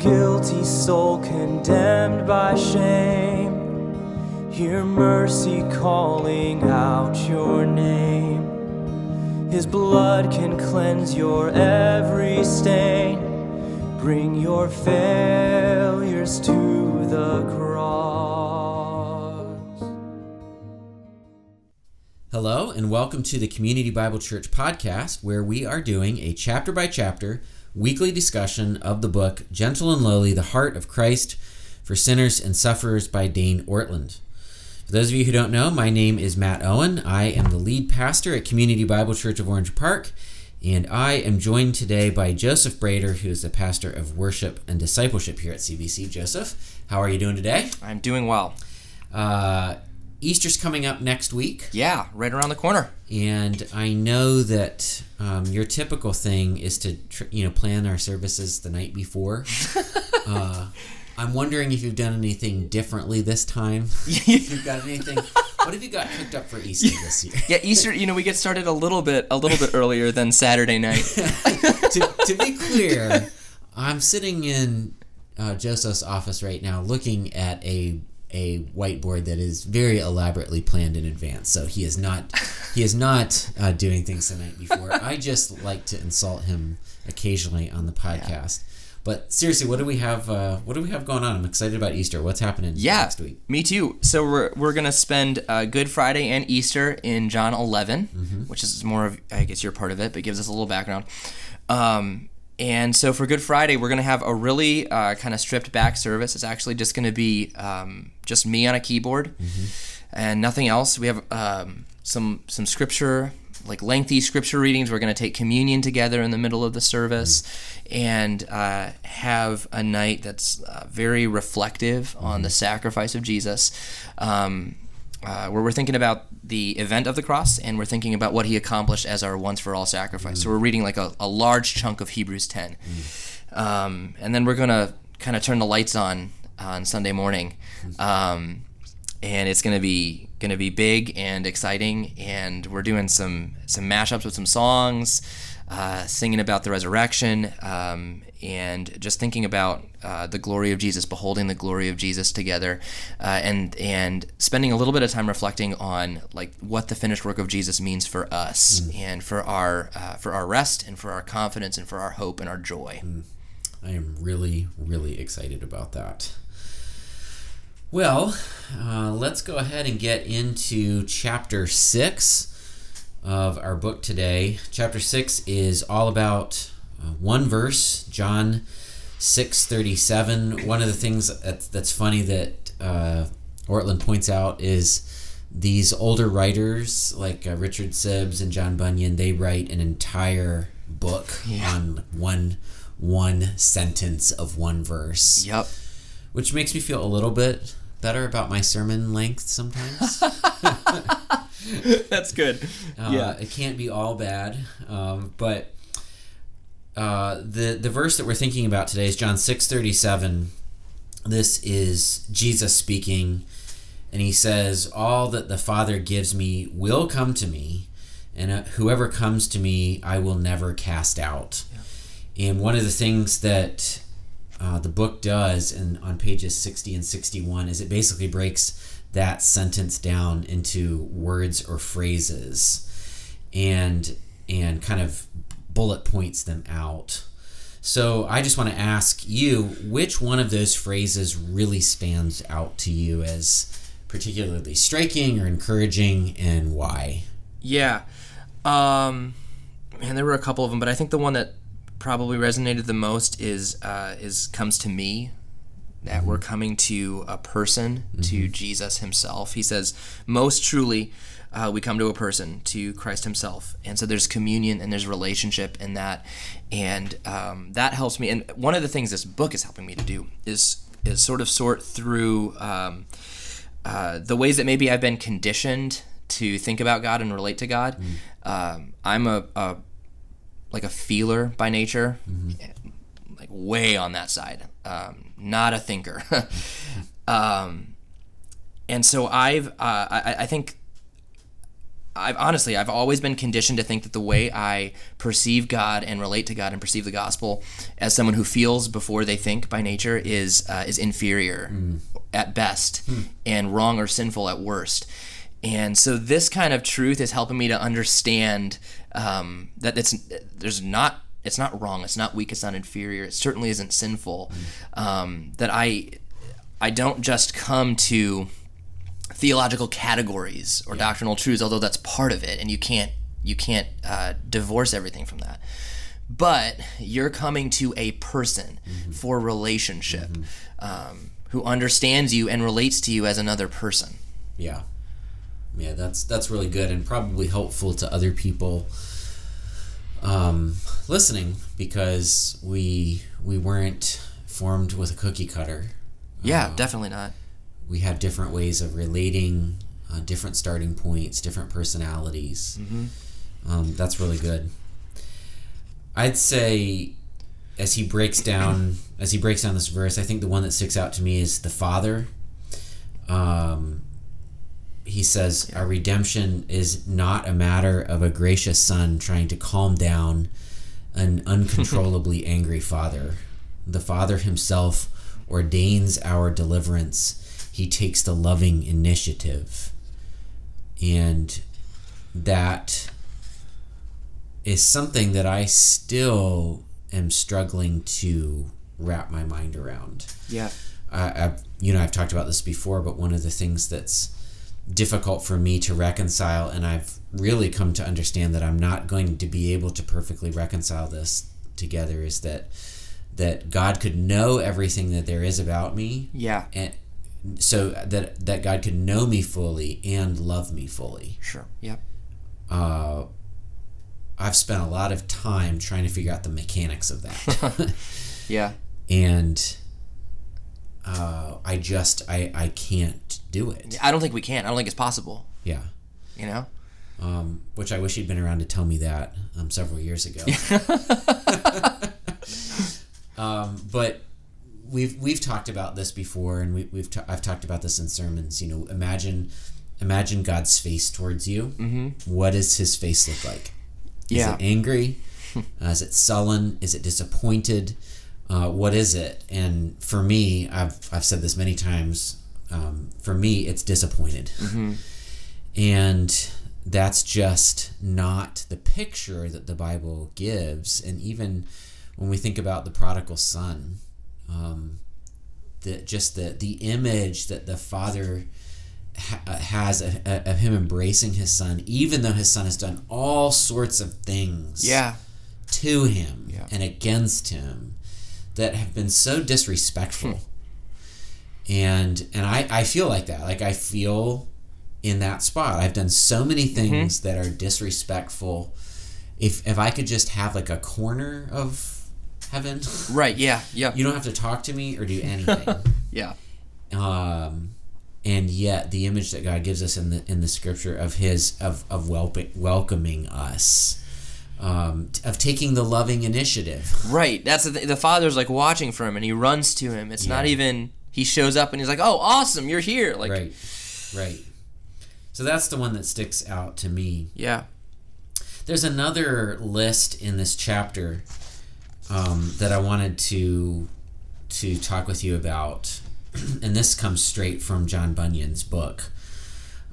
guilty soul condemned by shame. Hear mercy calling out your name. His blood can cleanse your every stain. Bring your failures to the Hello, and welcome to the Community Bible Church podcast, where we are doing a chapter by chapter weekly discussion of the book Gentle and Lowly The Heart of Christ for Sinners and Sufferers by Dane Ortlund. For those of you who don't know, my name is Matt Owen. I am the lead pastor at Community Bible Church of Orange Park, and I am joined today by Joseph Brader, who is the pastor of worship and discipleship here at CBC. Joseph, how are you doing today? I'm doing well. Uh, Easter's coming up next week. Yeah, right around the corner. And I know that um, your typical thing is to tr- you know plan our services the night before. uh, I'm wondering if you've done anything differently this time. if you've got anything. What have you got cooked up for Easter this year? Yeah, Easter. You know, we get started a little bit, a little bit earlier than Saturday night. to, to be clear, I'm sitting in uh, Joseph's office right now, looking at a a whiteboard that is very elaborately planned in advance. So he is not he is not uh, doing things the night before. I just like to insult him occasionally on the podcast. But seriously, what do we have? Uh, what do we have going on? I'm excited about Easter. What's happening Yeah, next week? me too. So we're we're gonna spend uh, Good Friday and Easter in John 11, which is more of I guess you're part of it, but gives us a little background. Um, and so for Good Friday, we're gonna have a really uh, kind of stripped back service. It's actually just gonna be um, just me on a keyboard and nothing else. We have um, some some scripture, like lengthy scripture readings. We're going to take communion together in the middle of the service, and uh, have a night that's uh, very reflective on the sacrifice of Jesus. Um, uh, where we're thinking about the event of the cross and we're thinking about what he accomplished as our once for all sacrifice. So we're reading like a, a large chunk of Hebrews 10. Um, and then we're going to kind of turn the lights on on Sunday morning. Um, and it's going to be going to be big and exciting and we're doing some some mashups with some songs uh, singing about the resurrection um, and just thinking about uh, the glory of Jesus, beholding the glory of Jesus together, uh, and and spending a little bit of time reflecting on like what the finished work of Jesus means for us and for our uh, for our rest and for our confidence and for our hope and our joy. I am really, really excited about that. Well, uh, let's go ahead and get into chapter 6 of our book today. Chapter 6 is all about uh, one verse, John 6:37. One of the things that's, that's funny that uh, Ortlund points out is these older writers like uh, Richard Sibbes and John Bunyan, they write an entire book on one one sentence of one verse Yep. which makes me feel a little bit better about my sermon length sometimes. That's good. Uh, it can't be all bad, um, but uh, the the verse that we're thinking about today is John six thirty seven. This is Jesus speaking, and he says, "All that the Father gives me will come to me, and uh, whoever comes to me, I will never cast out." And one of the things that uh, the book does, and on pages 60 and 61, is it basically breaks that sentence down into words or phrases and and kind of bullet points them out. So I just want to ask you which one of those phrases really stands out to you as particularly striking or encouraging and why? Yeah. Um, man, there were a couple of them, but I think the one that probably resonated the most is uh, is comes to me that we're coming to a person, to Jesus Himself. He says, "Most truly, uh, we come to a person, to Christ Himself." And so there's communion and there's relationship in that, and um, that helps me. And one of the things this book is helping me to do is is sort of sort through um, uh, the ways that maybe I've been conditioned to think about God and relate to God. Um, I'm a, a like a feeler by nature, like way on that side. Um, not a thinker. um, and so I've uh, I, I think I've honestly I've always been conditioned to think that the way I perceive God and relate to God and perceive the gospel as someone who feels before they think by nature is uh, is inferior at best and wrong or sinful at worst. And so this kind of truth is helping me to understand um, that it's there's not it's not wrong, it's not weak, it's not inferior, it certainly isn't sinful. Um, that I I don't just come to theological categories or doctrinal truths, although that's part of it, and you can't you can't uh, divorce everything from that. But you're coming to a person for relationship um, who understands you and relates to you as another person. Yeah. Yeah, that's that's really good and probably helpful to other people um, listening because we we weren't formed with a cookie cutter. Yeah, definitely not. We have different ways of relating, uh, different starting points, different personalities. Um, that's really good. I'd say as he breaks down as he breaks down this verse, I think the one that sticks out to me is the Father. Um, he says our redemption is not a matter of a gracious son trying to calm down an uncontrollably angry father. The Father himself ordains our deliverance. He takes the loving initiative. And that is something that I still am struggling to wrap my mind around. Yeah. I, I've, you know, I've talked about this before, but one of the things that's difficult for me to reconcile, and I've really come to understand that I'm not going to be able to perfectly reconcile this together, is that that God could know everything that there is about me, Yeah. and so that that God could know me fully and love me fully. Sure. Yep. Uh, I've spent a lot of time trying to figure out the mechanics of that. Yeah. and uh, I just I I can't do it. I don't think we can. I don't think it's possible. Yeah, You know. um, which I wish he'd been around to tell me that um, several years ago. um, but we've we've talked about this before, and we, we've ta- I've talked about this in sermons. You know, imagine imagine God's face towards you. Mm-hmm. What does His face look like? Is Yeah. it angry? uh, is it sullen? Is it disappointed? Uh, what is it? And for me, I've I've said this many times. Um, for me, it's disappointed, and that's just not the picture that the Bible gives. And even when we think about the prodigal son, um, the just the the image that the father ha- uh, has of, of him embracing his son, even though his son has done all sorts of things Yeah. to him Yeah. and against him that have been so disrespectful. And and I, I feel like that. Like I feel in that spot. I've done so many Mm-hmm. things that are disrespectful. If if I could just have like a corner of heaven, Right. Yeah. Yeah. you don't have to talk to me or do anything. yeah. um, and yet the image that God gives us in the in the scripture of His of of welp- welcoming us, um, of taking the loving initiative. Right. That's the, th- the father's like watching for him, and he runs to him. It's not even he shows up and he's like, "Oh, awesome, you're here!" Like, right, right. So that's the one that sticks out to me. yeah, There's another list in this chapter um, that I wanted to to talk with you about, and this comes straight from John Bunyan's book,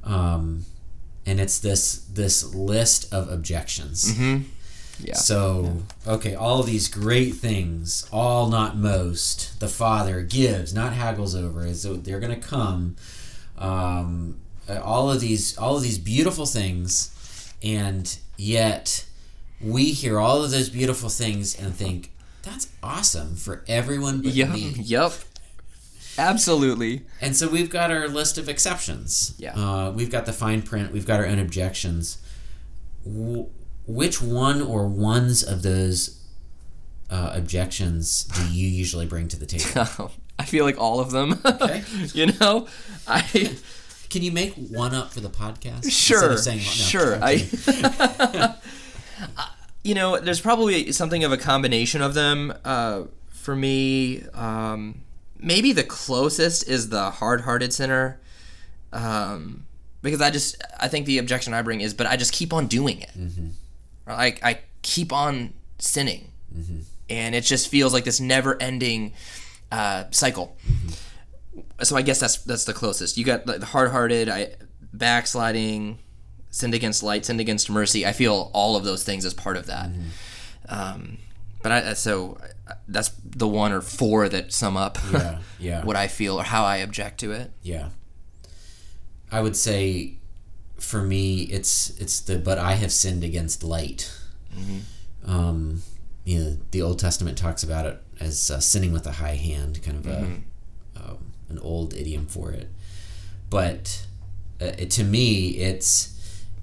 um, and it's this this list of objections. Yeah, So, okay, all these great things, all not most, the Father gives, not haggles over. So they're going to come. Um, uh, all of these, all of these beautiful things, and yet we hear all of those beautiful things and think that's awesome for everyone but yep, me. yep, absolutely. And so we've got our list of exceptions. Yeah. Uh, we've got the fine print. We've got our own objections. W- which one or ones of those uh, objections do you usually bring to the table? I feel like all of them. Okay. you know, I Can you make one up for the podcast? Sure, saying, no, sure. I, you know, there's probably something of a combination of them. Uh, for me, um, maybe the closest is the hard-hearted sinner. Um, because I just I think the objection I bring is, but I just keep on doing it. Like I keep on sinning, and it just feels like this never-ending uh, cycle. So I guess that's that's the closest. You got the hard-hearted, I backsliding, sinned against light, sinned against mercy. I feel all of those things as part of that. Um, but I so that's the one or four that sum up Yeah, yeah. what I feel or how I object to it. Yeah. I would say for me it's it's the but I have sinned against light. Um you know, the Old Testament talks about it as uh, sinning with a high hand, kind of a um, an old idiom for it. But uh, it, to me, it's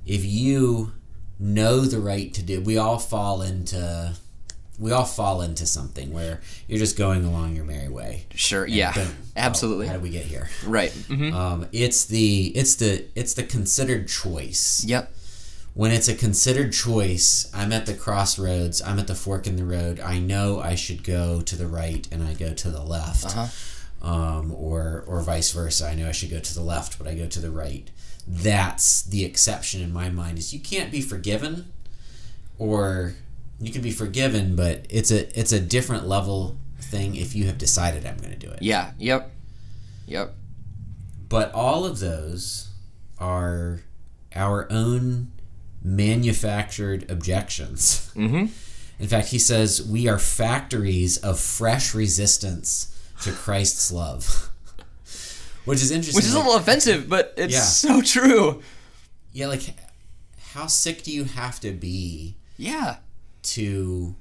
if you know the right to do. We all fall into we all fall into something where you're just going along your merry way. Sure. Yeah. Boom. Oh, Absolutely. how did we get here? Right. hmm Um, it's the it's the it's the considered choice. Yep. When it's a considered choice, I'm at the crossroads. I'm at the fork in the road. I know I should go to the right, and I go to the left, Uh-huh. um, or or vice versa. I know I should go to the left, but I go to the right. That's the exception in my mind. Is you can't be forgiven, or you can be forgiven, but it's a it's a different level thing if you have decided I'm going to do it. Yeah. Yep. Yep. But all of those are our own manufactured objections. Mm-hmm. In fact, he says we are factories of fresh resistance to Christ's love. Which is interesting. Which is a little offensive, but it's Yeah. so true. yeah, like how sick do you have to be Yeah. To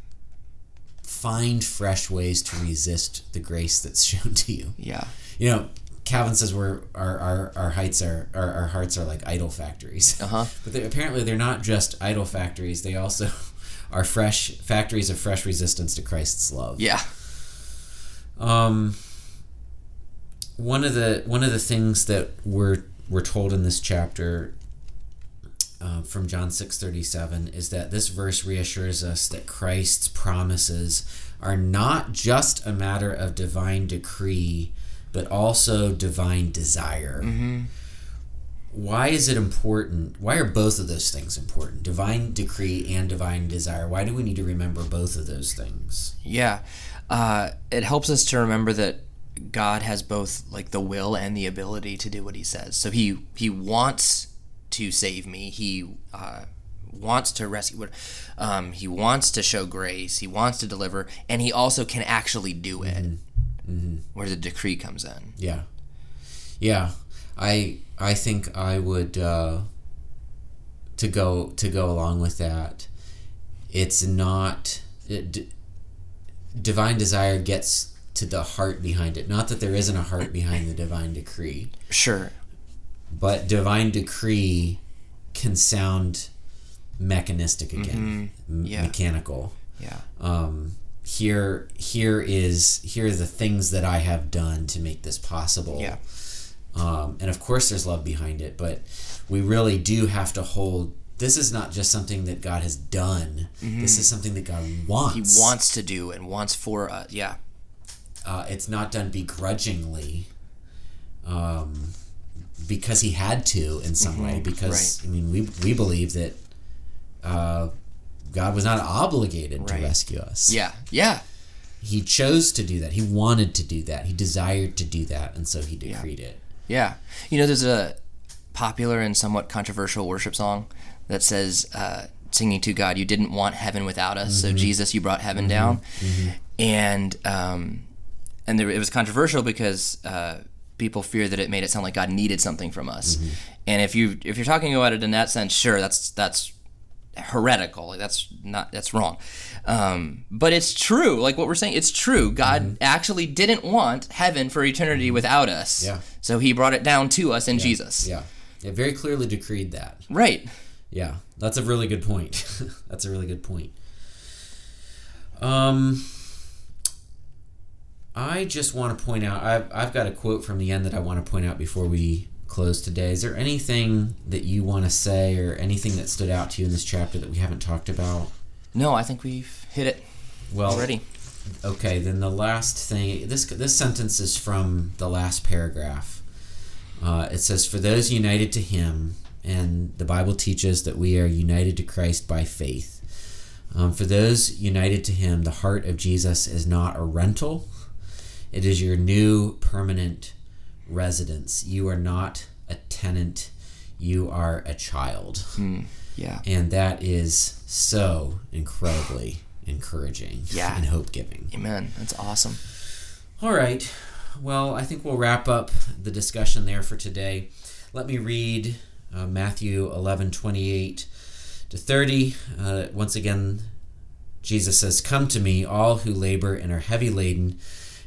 find fresh ways to resist the grace that's shown to you? Yeah. You know, Calvin says we're our our, our heights are our, our hearts are like idol factories. Uh-huh. But they, apparently they're not just idol factories. They also are fresh factories of fresh resistance to Christ's love. Yeah. Um, one of the one of the things that we're we're told in this chapter uh, from John six thirty seven is that this verse reassures us that Christ's promises are not just a matter of divine decree, but also divine desire. Why is it important? Why are both of those things important? Divine decree and divine desire. Why do we need to remember both of those things? Yeah. Uh, it helps us to remember that God has both like the will and the ability to do what he says. So he he wants to save me. He uh, wants to rescue. Um, he wants to show grace. He wants to deliver, and he also can actually do it. Where the decree comes in. Yeah, yeah. I I think I would uh, to go to go along with that. It's not it, d- divine desire gets to the heart behind it. Not that there isn't a heart behind the divine decree, Sure. But divine decree can sound mechanistic again, m- Yeah. mechanical Yeah. um, here here is here are the things that I have done to make this possible. Yeah. Um, and of course, there's love behind it, but we really do have to hold. This is not just something that God has done. This is something that God wants. Mm-hmm. He wants to do and wants for us. Yeah. Uh, it's not done begrudgingly, um, because He had to in some way. Because I mean, we we believe that uh, God was not obligated to rescue us. Yeah. Yeah. he chose to do that. He wanted to do that. He desired to do that, and so he decreed it. Yeah. You know, there's a popular and somewhat controversial worship song that says, uh, singing to God, you didn't want heaven without us. So, Jesus, you brought heaven down. And, um, and there, it was controversial because uh, people fear that it made it sound like God needed something from us. And if you if you're talking about it in that sense, sure, that's that's heretical. Like that's not that's wrong. Um, but it's true. Like what we're saying, it's true. God actually didn't want heaven for eternity without us. Yeah. So He brought it down to us in Jesus. Yeah, it very clearly decreed that. Right. Yeah, that's a really good point. that's a really good point. Um, I just want to point out. I've I've got a quote from the end that I want to point out before we close today. Is there anything that you want to say, or anything that stood out to you in this chapter that we haven't talked about? No, I think we've hit it Well, already. Okay, then the last thing this this sentence is from the last paragraph. Uh, it says, For those united to him, and the Bible teaches that we are united to Christ by faith. Um, for those united to him, the heart of Jesus is not a rental, it is your new permanent residence. You are not a tenant, you are a child. Mm, yeah. And that is so incredibly encouraging Yeah. and hope giving. Amen. That's awesome. All right. Well, I think we'll wrap up the discussion there for today. Let me read uh, Matthew 11 28 to 30. Uh, once again, Jesus says, Come to me, all who labor and are heavy laden,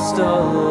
Sinner,